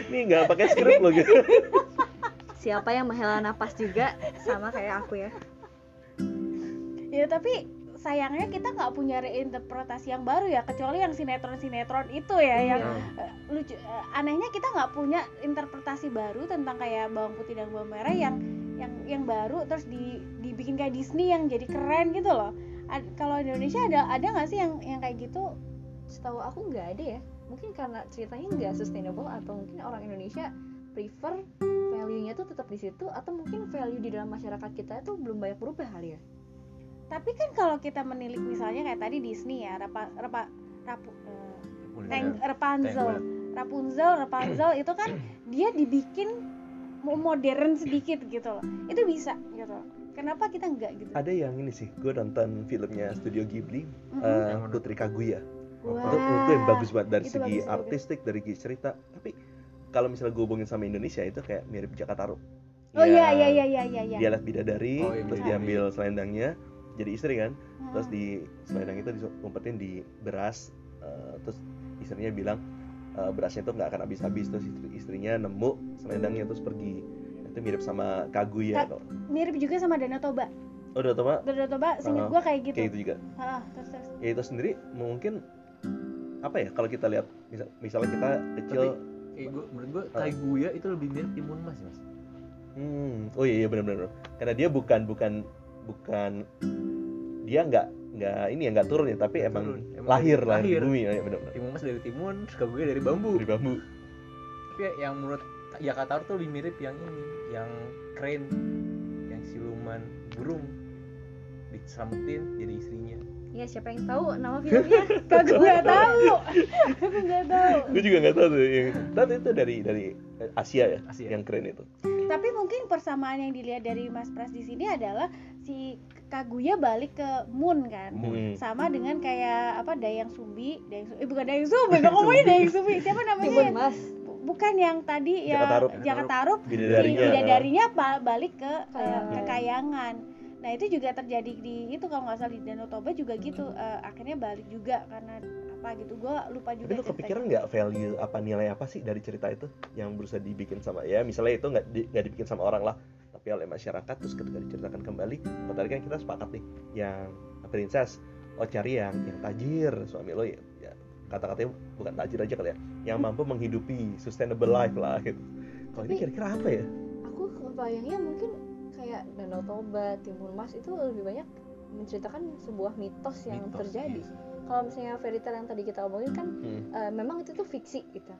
ini nggak pakai skrip loh gitu. Siapa yang menghela napas juga? Sama kayak aku ya. Ya tapi sayangnya kita nggak punya reinterpretasi yang baru ya kecuali yang sinetron sinetron itu ya yang Iya. eh, lucu eh, anehnya kita nggak punya interpretasi baru tentang kayak bawang putih dan bawang merah yang yang yang baru terus di dibikin kayak Disney yang jadi keren gitu loh. Ad- kalau di Indonesia ada ada nggak sih yang yang kayak gitu? Setahu aku nggak ada ya mungkin karena ceritanya nggak sustainable atau mungkin orang Indonesia prefer value-nya tuh tetap di situ atau mungkin value di dalam masyarakat kita itu belum banyak berubah kali ya? Tapi kan kalau kita menilik misalnya kayak tadi Disney ya Rapa, Rapa, Rapu, eh, Teng- Rapunzel. Rapunzel Rapunzel itu kan dia dibikin mo- modern sedikit gitu loh. Itu bisa gitu kenapa kita enggak gitu? Ada yang ini sih gue nonton filmnya Studio Ghibli eh, Yang mana? Putri Kaguya Wah, itu gue yang bagus banget dari itu segi bagus, bagus. artistik dari segi cerita. Tapi kalau misalnya gue hubungin sama Indonesia itu kayak mirip Jakarta. Rup oh iya iya. iya iya iya iya. Dia lihat bidadari Oh, iya, terus bidadari. diambil selendangnya jadi istri kan. Hmm. terus di selendang itu diumpetin di beras eh, terus istrinya bilang eh, berasnya tuh nggak akan habis-habis. Terus istri istrinya nemu selendangnya terus pergi. Itu mirip sama Kaguya Ka- mirip juga sama Danau Toba. Oh tau Pak? Danau Toba singkat Ah, gua kayak gitu. Kayak itu juga. Ah, terus terus. Ya itu sendiri mungkin apa ya kalau kita lihat misal, misalnya kita kecil Eh, gua, menurut gua Ah. Kaiguya itu lebih mirip Timun Mas, Mas. Hmm, oh iya iya benar-benar. Karena dia bukan bukan bukan dia nggak nggak ini ya nggak turun ya, tapi emang, turun, emang lahir lahir di lahir. bumi ya benar-benar. Timun Mas dari timun, Kaiguya dari bambu. Dari bambu. Tapi yang menurut Jakarta tuh lebih mirip yang ini, yang crane, yang siluman burung diselametin jadi istrinya Iya siapa yang tahu nama filmnya? Kagak nggak tahu. Aku nggak tahu. gue juga nggak tahu tuh yang tapi itu dari dari Asia ya Asia. yang keren itu Tapi mungkin persamaan yang dilihat dari Mas Pras di sini adalah si Kaguya balik ke Moon kan. Hmm. Sama dengan kayak apa Dayang Sumbi, Dayang Sumbi, eh, bukan Dayang Sumbi, dong ngomongnya Dayang Sumbi. Siapa namanya? Ya? Mas. Bu- Bukan yang tadi ya Jaka Tarub. Jaka Tarub. Si bidadarinya bidadarinya ba- balik ke Kayangan. kekayangan. Nah itu juga terjadi di itu kalau nggak salah di Danau Toba juga gitu. Eh, akhirnya balik juga karena apa gitu. Gue lupa juga. tapi lu kepikiran nggak value apa nilai apa sih dari cerita itu yang berusaha dibikin sama ya misalnya itu nggak di- dibikin sama orang lah tapi oleh masyarakat terus ketika diceritakan kembali tadi kan kita sepakat nih yang princess oh cari yang yang tajir suami lo ya, ya kata-katanya bukan tajir aja kali ya yang mampu menghidupi sustainable life lah gitu kalau ini kira-kira apa ya Aku kebayangnya mungkin kayak Danau Toba, Timun Mas itu lebih banyak menceritakan sebuah mitos yang Mitos, terjadi. yes. Kalau misalnya fairy tale yang tadi kita omongin kan Hmm. eh, memang itu tuh fiksi gitu.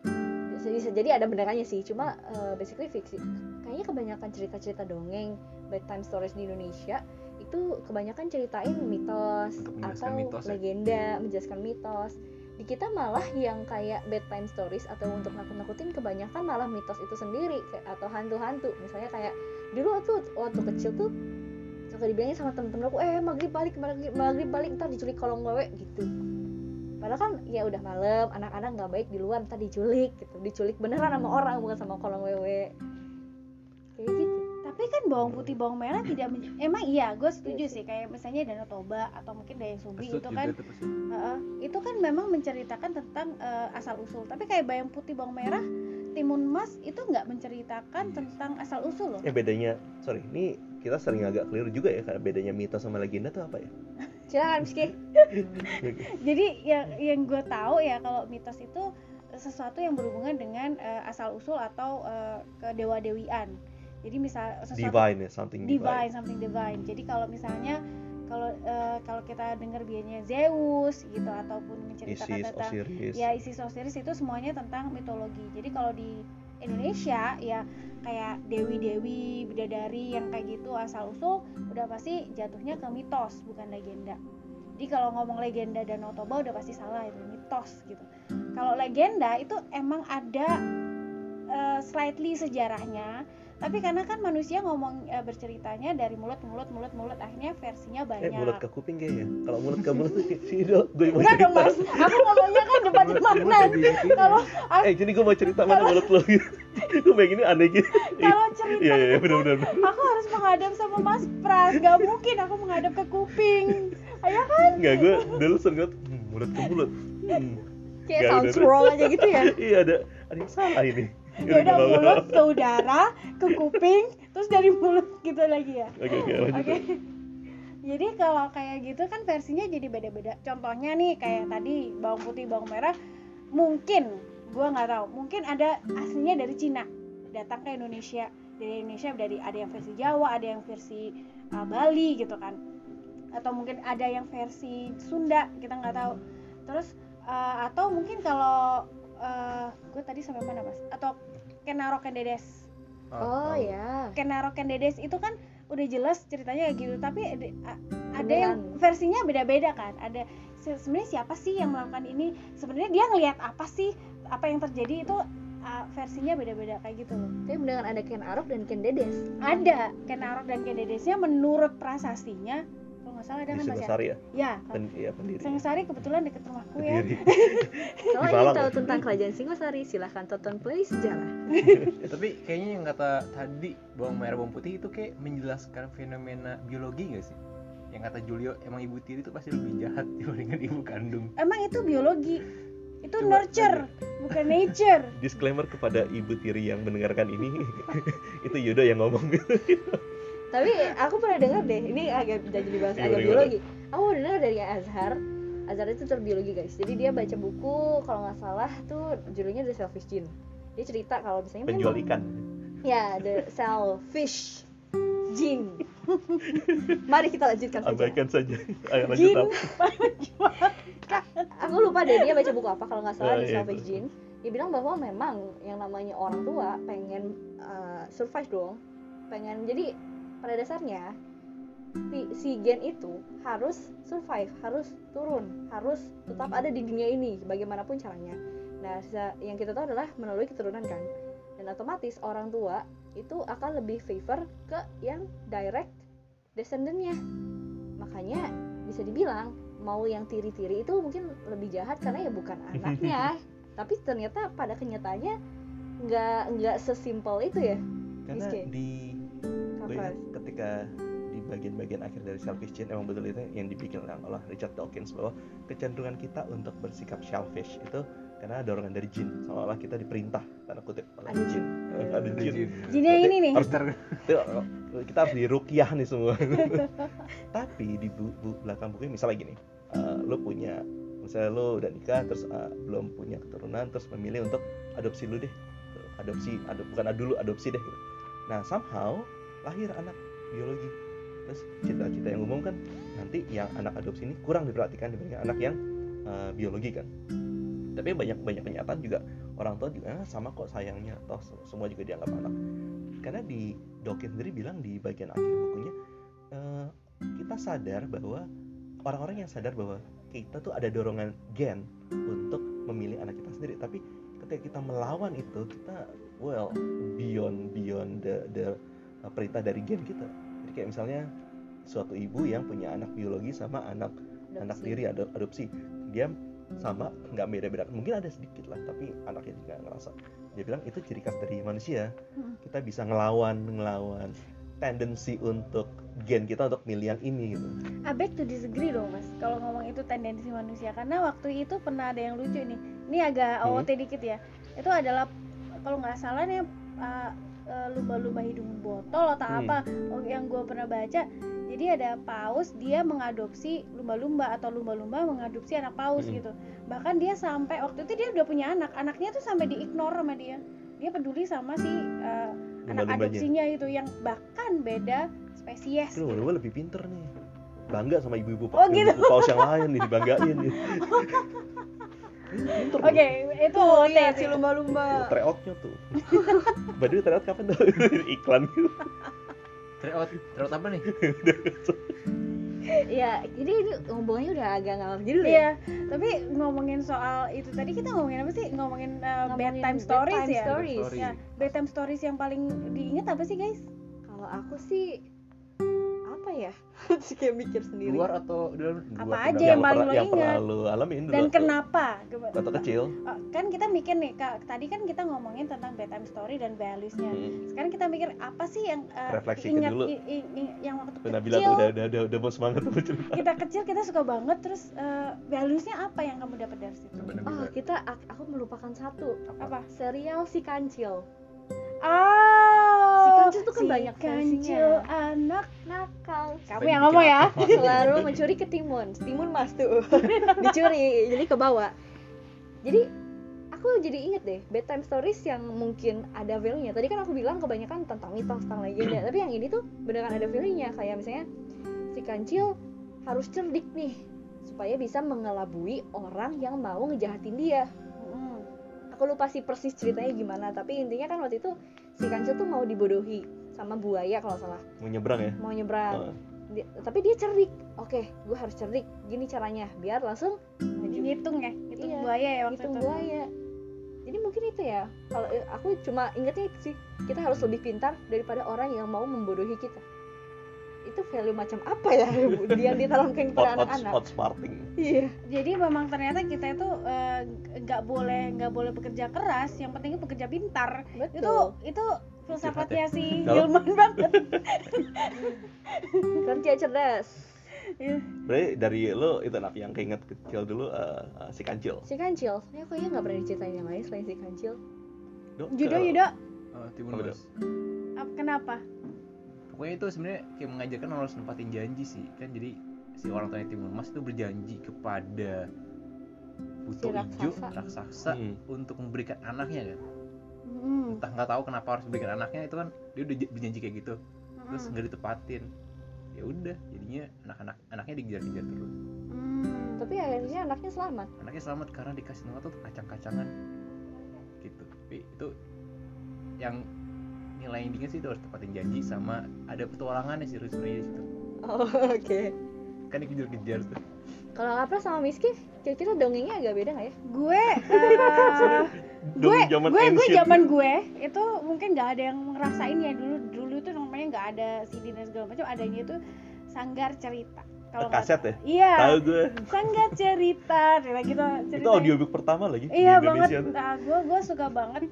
Jadi bisa jadi ada benerannya sih, cuma eh, basically fiksi. Kayaknya kebanyakan cerita-cerita dongeng, bedtime stories di Indonesia itu kebanyakan ceritain mitos atau mitos ya? legenda, menjelaskan mitos. Di kita malah yang kayak bedtime stories atau untuk nakut-nakutin kebanyakan malah mitos itu sendiri kayak atau hantu-hantu. Misalnya kayak dulu tuh waktu kecil tuh suka dibilangin sama temen-temen aku eh maghrib balik maghrib, maghrib balik ntar diculik kolong wewe gitu. Padahal kan ya udah malam anak-anak nggak baik di luar ntar diculik gitu. Diculik beneran sama orang bukan sama kolong wewe. Kayak gitu. Tapi kan bawang putih bawang merah tidak men- emang iya gue setuju sih. kayak misalnya Danau Toba atau mungkin Dayang Sumbi Pesut itu kan. Heeh, itu kan memang menceritakan tentang eh, asal usul tapi kayak bawang putih bawang merah timun mas itu nggak menceritakan Iya. tentang asal usul loh. Eh bedanya sorry ini kita sering agak keliru juga ya karena bedanya mitos sama legenda tuh apa ya? Silakan Miski. Jadi yang yang gue tahu ya kalau mitos itu sesuatu yang berhubungan dengan eh, asal usul atau eh, kedewa dewian jadi misal sesuatu divine ya something divine, divine something divine. Jadi kalau misalnya kalau eh, kalau kita dengar biasanya Zeus gitu ataupun menceritakan Isis tentang Osiris. ya Isis Osiris itu semuanya tentang mitologi. Jadi kalau di Indonesia ya kayak dewi-dewi bidadari yang kayak gitu asal usul udah pasti jatuhnya ke mitos bukan legenda. Jadi kalau ngomong legenda dan Toba udah pasti salah itu mitos gitu. Kalau legenda itu emang ada eh, slightly sejarahnya tapi karena kan manusia ngomong eh, berceritanya dari mulut mulut mulut mulut akhirnya versinya eh banyak. mulut ke kuping kayaknya. Kalau mulut ke mulut dong gue mau enggak dong cerita. Mas. Aku ngomongnya kan depan makna kalau eh jadi gue mau cerita mana mulut lo gitu gue pengen ini aneh gitu. Kalau cerita iya iya itu benar benar aku harus menghadap sama Mas Pras. Gak mungkin aku menghadap ke kuping. Ayo kan? Nggak gue dulu sering liat, hmm, mulut ke mulut. Hmm. kayak sounds wrong aja gitu ya. Iya ada ada yang salah ini ya udah mulut ke udara ke kuping terus dari mulut gitu lagi ya oke oke lanjut Oke. Jadi kalau kayak gitu kan versinya jadi beda-beda. Contohnya nih kayak tadi bawang putih, bawang merah, mungkin gua nggak tahu, mungkin ada aslinya dari Cina datang ke Indonesia. Dari Indonesia dari ada yang versi Jawa, ada yang versi uh, Bali gitu kan. Atau mungkin ada yang versi Sunda, kita nggak tahu. Terus uh, atau mungkin kalau uh, gue tadi sampai mana mas? Atau Kenaro Kendedes. Oh tahu. ya Kenaro Kendedes itu kan udah jelas ceritanya kayak gitu tapi ada, a- ada yang versinya beda-beda kan. Ada se- sebenarnya siapa sih yang melakukan ini? Sebenarnya dia ngelihat apa sih? Apa yang terjadi itu uh, versinya beda-beda kayak gitu loh. Tapi beneran ada Ken Arok dan Ken Dedes ada. Ken Arok dan Ken Dedesnya menurut prasastinya nggak salah ada di kan mas Singosari ya? Ya. Pen, iya pendiri. Singosari kebetulan deket rumahku ya kalau ingin tahu tentang kerajaan Singosari silahkan tonton play sejarah. Ya, tapi kayaknya yang kata tadi bawang merah bawang putih itu kayak menjelaskan fenomena biologi gak sih? Yang kata Julio emang ibu tiri itu pasti lebih jahat dibandingkan ibu kandung. Emang itu biologi. Itu Coba nurture bukan nature. Disclaimer kepada ibu tiri yang mendengarkan ini. Itu Yudo yang ngomong tapi aku pernah dengar deh ini agak jadi bahas Gimana, agak gimana? biologi. Aku pernah dengar dari Azhar. Azhar itu tutor biologi guys. Jadi dia baca buku kalau nggak salah tuh judulnya The Selfish Gene. Dia cerita kalau misalnya penjual ikan. Ya The Selfish Gene. Mari kita lanjutkan saja. Abaikan saja. Ayo lanjut aku lupa deh dia baca buku apa kalau nggak salah Ah, The iya, Selfish. Gene. Dia bilang bahwa memang yang namanya orang tua pengen uh, survive dong. Pengen jadi pada dasarnya si, si gen itu harus survive harus turun harus tetap ada di dunia ini bagaimanapun caranya. Nah yang kita tahu adalah melalui keturunan kan. Dan otomatis orang tua itu akan lebih favor ke yang direct descendantnya. Makanya bisa dibilang mau yang tiri-tiri itu mungkin lebih jahat karena ya bukan anaknya. Tapi ternyata pada kenyataannya nggak nggak sesimpel itu ya karena di gue ingat ketika di bagian-bagian akhir dari selfish gene emang betul itu yang dibikin oleh Richard Dawkins bahwa kecenderungan kita untuk bersikap selfish itu karena dorongan dari jin. Seolah-olah kita diperintah tanda kutip oleh Ada jin. Ada jin. Jadi yang ini nih. harus itu, kita harus dirukiah nih semua. Tapi di bu, bu- belakang bukunya misalnya gini eh, lo punya misalnya lo udah nikah terus eh, belum punya keturunan terus memilih untuk adopsi lu deh. Adopsi ado, bukan adu dulu adopsi deh. Gitu. nah somehow lahir anak biologi. Terus cita-cita yang umum kan nanti yang anak adopsi ini kurang diperhatikan dibanding anak yang eh, biologi kan. Tapi banyak banyak kenyataan juga. Orang tua juga "Ah, sama kok sayangnya toh se- semua juga dianggap anak. Karena di Dawkins sendiri bilang di bagian akhir bukunya eh, kita sadar bahwa orang-orang yang sadar bahwa kita tuh ada dorongan gen untuk memilih anak kita sendiri. Tapi ketika kita melawan itu kita well beyond beyond the the uh, perintah dari gen kita. Jadi kayak misalnya suatu ibu yang punya anak biologi sama anak anak Adopsi. tiri ado- adopsi. Dia sama nggak beda-beda. Mungkin ada sedikit lah tapi anaknya juga ngerasa. Dia bilang itu ciri khas dari manusia. Hmm. kita bisa ngelawan ngelawan tendensi untuk gen kita untuk milih yang ini gitu. I beg to disagree dong mas. Kalau ngomong itu tendensi manusia. Karena waktu itu pernah ada yang lucu nih. Ini agak Hmm. OOT dikit ya. Itu adalah kalau nggak salah nih uh, lumba-lumba hidung botol atau Hmm. apa oh, yang gue pernah baca jadi ada paus dia mengadopsi lumba-lumba atau lumba-lumba mengadopsi anak paus Hmm. gitu bahkan dia sampai waktu itu dia udah punya anak anaknya tuh sampai diignore sama dia dia peduli sama si uh, anak Lumba-lumbanya. adopsinya itu yang bahkan beda spesies Itu lumba lebih pinter nih bangga sama ibu-ibu Oh, gitu. paus yang lain nih dibanggain nih Oke, itu sih. si lumba-lumba tryoutnya tuh way tryout kapan tuh iklan gitu tryout tryout apa nih ya jadi ini hubungannya udah agak ngalor gitu ya Iya, tapi ngomongin soal itu tadi kita ngomongin apa sih? Ngomongin, uh, Ngomongin bedtime stories bedtime ya. stories. Ya, bedtime stories yang paling diingat apa sih, guys? kalau aku sih apa ya Terus kayak mikir sendiri luar atau dalam Apa luar aja yang paling lo yang ingat. lo alamin dulu Dan waktu- kenapa? Waktu kecil Uh, kan kita mikir nih, Kak, tadi kan kita ngomongin tentang bedtime story dan values-nya. Hmm. Sekarang kita mikir apa sih yang uh, Refleksi ingat dulu. i- i- i- yang waktu tuh kecil udah, udah, udah, udah mau semangat tuh cerita kita kecil kita suka banget terus uh, values-nya apa yang kamu dapat dari situ? Oh kita ak- aku melupakan satu Apa? serial si kancil Oh, Si kancil tuh kan si banyak kancil versinya. anak nakal. Kamu yang ngomong ya. selalu mencuri ke timun. Timun mas tuh. Dicuri jadi ke bawah jadi aku jadi inget deh bedtime stories yang mungkin ada value nya tadi kan aku bilang kebanyakan tentang mitos tentang legenda. Tapi yang ini tuh beneran ada value nya kayak misalnya si kancil harus cerdik nih supaya bisa mengelabui orang yang mau ngejahatin dia. Hmm. aku lupa sih persis ceritanya gimana tapi intinya kan waktu itu si kancil tuh mau dibodohi sama buaya kalau salah. Mau nyebrang ya? Mau nyebrang. Heeh. Di- tapi dia cerdik. Oke gue harus cerdik. Gini caranya biar langsung ngitung ya ngitung Iya, buaya ya waktu hitung itu. buaya. Jadi mungkin itu ya. Kalau eh, aku cuma ingetnya itu sih. Kita harus lebih pintar daripada orang yang mau membodohi kita itu value macam apa ya yang ditanamkan kepada anak-anak. outsmarting iya. Jadi memang ternyata kita itu eh, nggak boleh nggak boleh bekerja keras yang penting bekerja pintar. Itu betul. itu filsafatnya si Kalau- Hilman banget. Kerja cerdas. Iya. berarti dari lo itu nak yang keinget kecil dulu eh, eh, si kancil. Si kancil. Ya kayaknya nggak pernah diceritain yang lain selain si kancil? Judo Yudo Oh, Timun Mas. kenapa pokoknya itu sebenarnya kayak mengajarkan harus nempatin janji sih kan jadi si orang tuanya Timun Mas itu berjanji kepada Buto Si Ijo raksasa. raksasa Hmm. untuk memberikan anaknya kan Hmm. entah nggak tahu kenapa harus memberikan anaknya itu kan dia udah berjanji kayak gitu terus Hmm. nggak ditepatin ya udah jadinya anak-anak anaknya dikejar-kejar terus Hmm. tapi akhirnya anaknya selamat anaknya selamat karena dikasih nama tuh kacang-kacangan gitu tapi itu yang nilai yang diingat sih itu harus tepatin janji sama ada petualangannya sih sebenarnya di situ. Oh oke. Kan dikejar-kejar tuh. Kalau Lapra sama Miski kira-kira dongengnya agak beda nggak ya? Gue eh, gue zaman gue gue zaman gitu. gue itu mungkin nggak ada yang ngerasain ya. Dulu dulu itu namanya nggak ada CD dan segala macam adanya itu sanggar cerita. Kalau nggak kaset ya? Iya. Tahu gue. Sanggar cerita. Kayak gitu cerita itu audiobook pertama lagi iya di banget. tuh. nah, gue gue suka banget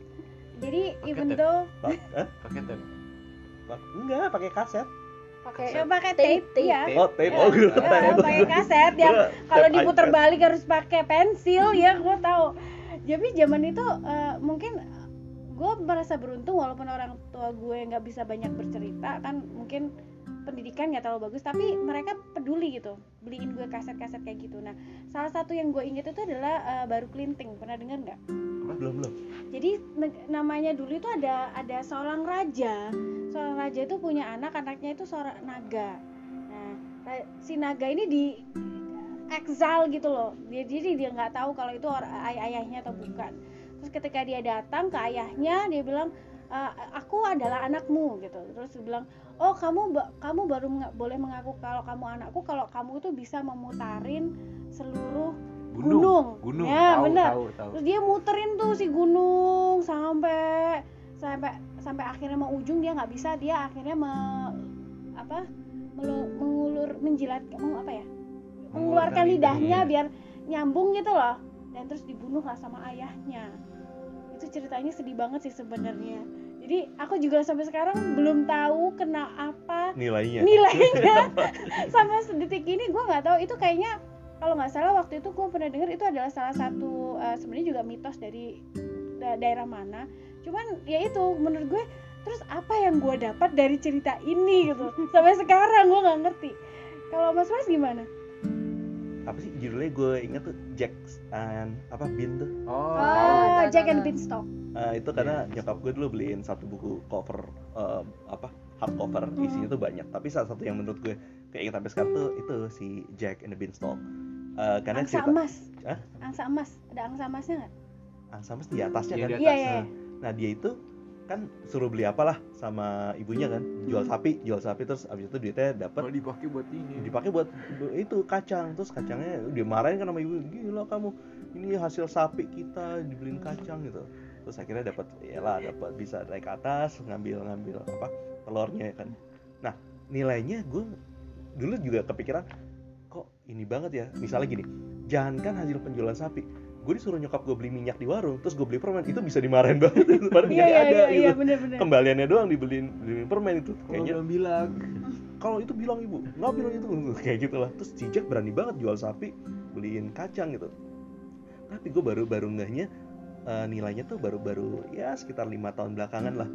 jadi Paket even ya? though Pak, eh? paketan enggak pakai kaset. Pakai ya pakai Tape, tape, tape. ya oh tape. Ya, oh gue ya, pakai kaset yang Gua kalau tape diputar balik harus pakai pensil ya gue tahu. Jadi zaman itu eh, mungkin gue merasa beruntung walaupun orang tua gue nggak bisa banyak bercerita kan mungkin pendidikan nggak terlalu bagus tapi mereka peduli gitu beliin gue kaset-kaset kayak gitu. Nah salah satu yang gue inget itu adalah eh, baru kelinting pernah dengar nggak? Belum belum. Jadi namanya dulu itu ada ada seorang raja. Seorang raja itu punya anak anaknya itu seorang naga. Nah si naga ini di exile gitu loh. Dia jadi dia nggak tahu kalau itu or- ay- ayahnya atau bukan. Terus ketika dia datang ke ayahnya dia bilang "Eh, aku adalah anakmu gitu. Terus dia bilang oh kamu ba- kamu baru menga- boleh mengaku kalau kamu anakku kalau kamu tuh bisa memutarin seluruh Gunung. gunung. Ya, tahu benar. terus dia muterin tuh si gunung sampai sampai sampai akhirnya mau ujung dia nggak bisa. Dia akhirnya me, apa mengulur menjilat meng, apa ya? Mengeluarkan lidahnya. biar nyambung gitu loh. Dan terus dibunuh lah sama ayahnya itu ceritanya sedih banget sih sebenarnya. Jadi aku juga sampai sekarang belum tahu kena apa nilainya. nilainya. Sampai sedetik ini gue nggak tahu. Itu kayaknya kalau nggak salah waktu itu gue pernah dengar itu adalah salah satu eh, sebenarnya juga mitos dari da- daerah mana. Cuman ya itu menurut gue terus apa yang gue dapat dari cerita ini gitu. Sampai sekarang gue nggak ngerti. Kalau mas mas gimana apa sih judulnya? Gue inget tuh Jack and apa Bean tuh. Oh, oh Jack and. Beanstalk. Eh, itu karena nyokap gue dulu beliin satu buku cover eh, apa hardcover Hmm. isinya tuh banyak. Tapi salah satu yang menurut gue kayak inget sampai sekarang tuh itu si Jack and the Beanstalk. Eh, karena angsa cerita emas. Hah? angsa emas. Ada angsa emasnya nggak? Angsa mas di atasnya Iya, kan? di iya atas. iya. Nah dia itu kan suruh beli apalah sama ibunya kan jual Hmm. sapi jual sapi terus abis itu duitnya dapat kalau dipakai buat ini. Dipakai buat itu kacang. Terus kacangnya dia marahin kan sama ibu gila kamu ini hasil sapi kita dibeliin kacang gitu. Terus akhirnya dapat lah dapat bisa naik ke atas ngambil ngambil apa telurnya kan. Nah nilainya gue dulu juga kepikiran kok ini banget ya? Misalnya gini jangankan hasil penjualan sapi gue disuruh nyokap gue beli minyak di warung terus gue beli permen itu bisa dimarahin banget. Padahal iya minyaknya iya ada iya gitu. iya bener bener. Kembaliannya doang dibeliin dibeliin permen itu kalau kayaknya. bilang bilang. Kalau itu bilang ibu nggak bilang itu. Kayak gitulah. Terus si Jack berani banget jual sapi beliin kacang gitu. Tapi gue baru baru ngehnya eh, nilainya tuh baru baru ya sekitar lima tahun belakangan lah.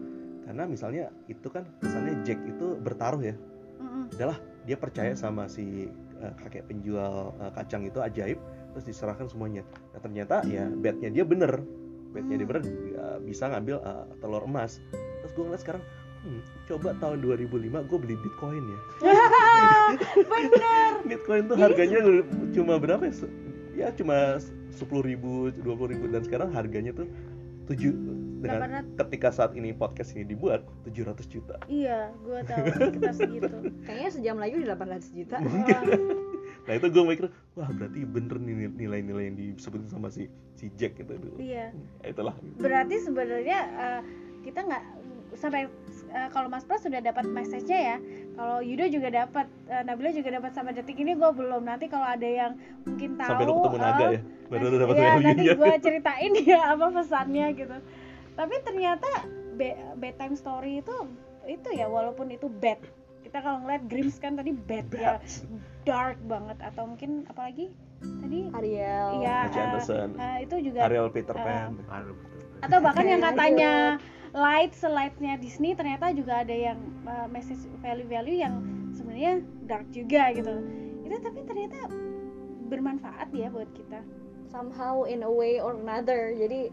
Karena misalnya itu kan kesannya Jack itu bertaruh ya. Mm-mm. dia percaya sama si eh, kakek penjual eh, kacang itu ajaib terus diserahkan semuanya. Nah ternyata ya betnya dia bener. Betnya dia bener ya, bisa ngambil eh, telur emas. Terus gue ngeliat sekarang hmm, coba tahun 2005 gue beli bitcoin ya. Bener. Bitcoin tuh harganya cuma berapa ya? Ya cuma sepuluh ribu dua ribu. Dan sekarang harganya tuh tujuh dengan 800 ketika saat ini podcast ini dibuat 700 juta. Iya gue tahu. Sekitar segitu. Kayaknya sejam lagi udah 800 juta. Wah. Nah itu gue mikir wah berarti bener nih nilai-nilai yang disebutin sama si si Jack itu dulu iya. Ya, itulah. Berarti sebenarnya eh, kita nggak sampai eh, kalau Mas Pras sudah dapat message-nya ya kalau Yudo juga dapat eh, Nabila juga dapat sampai detik ini gue belum. Nanti kalau ada yang mungkin tahu sampai lu ketemu naga eh, ya baru nanti- dapat ya, nanti gue ceritain ya apa pesannya gitu. Tapi ternyata be- bedtime story itu itu ya walaupun itu bad kita kalau ngeliat Grims kan tadi bad, ya dark banget. Atau mungkin apalagi tadi? Ariel. H. eh, Anderson eh, itu juga Ariel Peter eh, Pan. atau bahkan yang katanya light slide-nya Disney ternyata juga ada yang uh, message value-value yang sebenarnya dark juga gitu. Itu tapi ternyata bermanfaat ya buat kita. Somehow in a way or another. Jadi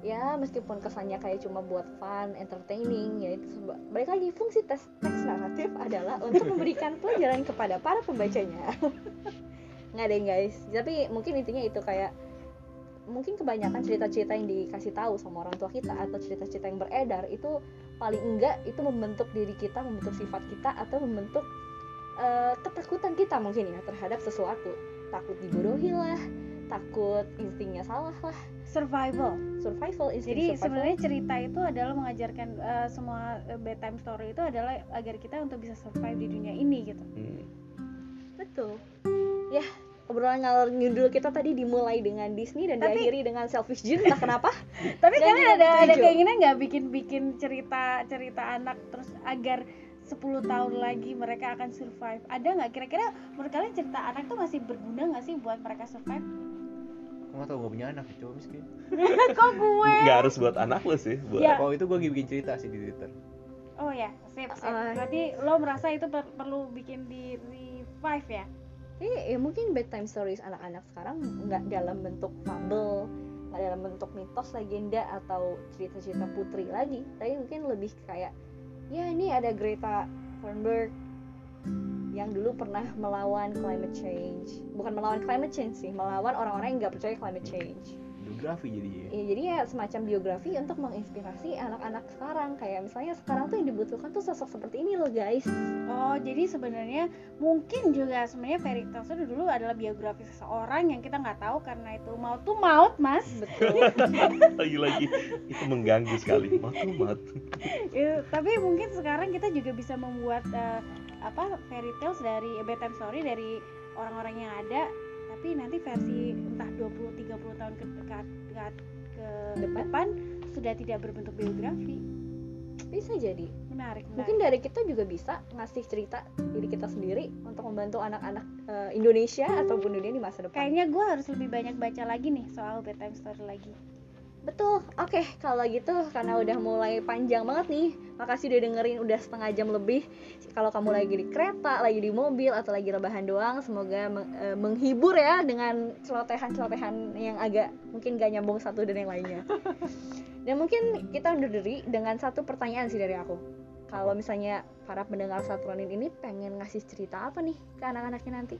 ya meskipun kesannya kayak cuma buat fun entertaining ya itu seba- balik lagi fungsi tes teks naratif adalah untuk memberikan pelajaran kepada para pembacanya. Nggak deh guys. Tapi mungkin intinya itu kayak mungkin kebanyakan cerita-cerita yang dikasih tahu sama orang tua kita atau cerita-cerita yang beredar itu paling enggak itu membentuk diri kita membentuk sifat kita atau membentuk eh, ketakutan kita mungkin ya terhadap sesuatu. Takut dibodohi lah takut instingnya salah lah survival survival insting jadi survival. sebenarnya cerita itu adalah mengajarkan eh, semua eh, bedtime story itu adalah agar kita untuk bisa survive di dunia ini gitu. Hmm. betul. Ya obrolan ngalor ngidul kita tadi dimulai dengan Disney dan Tapi- diakhiri dengan selfish gene entah kenapa. Tapi kalian ada ada keinginan nggak bikin bikin cerita cerita anak terus agar 10 tahun lagi mereka akan survive? Ada nggak? Kira-kira menurut kalian cerita anak tuh masih berguna nggak sih buat mereka survive nggak tahu gue punya anak cowok miskin. kok gue nggak harus buat anak lo sih buat Ya. Kalau itu gue lagi bikin cerita sih di Twitter. oh ya sip sip Uh, berarti lo merasa itu per- perlu bikin di revive ya Eh, ya mungkin bedtime stories anak-anak sekarang nggak dalam bentuk fable, nggak dalam bentuk mitos, legenda atau cerita-cerita putri lagi, tapi mungkin lebih kayak ya ini ada Greta Thunberg yang dulu pernah melawan climate change, bukan melawan climate change sih, melawan orang-orang yang nggak percaya climate change. Biografi jadinya. Ya, jadi ya semacam biografi untuk menginspirasi anak-anak sekarang, kayak misalnya sekarang tuh yang dibutuhkan tuh sosok seperti ini loh guys. Oh, jadi sebenarnya mungkin juga sebenarnya fairy tales itu dulu adalah biografi seseorang yang kita nggak tahu karena itu maut tuh maut, Mas. Betul. lagi-lagi itu mengganggu sekali matu mat Ya, tapi mungkin sekarang kita juga bisa membuat eh, apa fairy tales dari eh, bedtime story dari orang-orang yang ada, tapi nanti versi entah 20 30 tahun ke ke, ke, ke Depan? depan sudah tidak berbentuk biografi. Bisa jadi. Menarik, menarik. mungkin dari kita juga bisa ngasih cerita diri kita sendiri untuk membantu anak-anak eh, Indonesia ataupun dunia di masa depan. kayaknya gue harus lebih banyak baca lagi nih soal bedtime story lagi. Betul. Oke, kalau gitu karena udah mulai panjang banget nih, makasih udah dengerin udah setengah jam lebih. Kalau kamu lagi di kereta, lagi di mobil atau lagi rebahan doang, semoga meng- eh, menghibur ya dengan celotehan-celotehan yang agak mungkin gak nyambung satu dan yang lainnya. Dan mungkin kita undur diri dengan satu pertanyaan sih dari aku. Kalau misalnya para pendengar Satronin ini pengen ngasih cerita apa nih ke anak-anaknya nanti?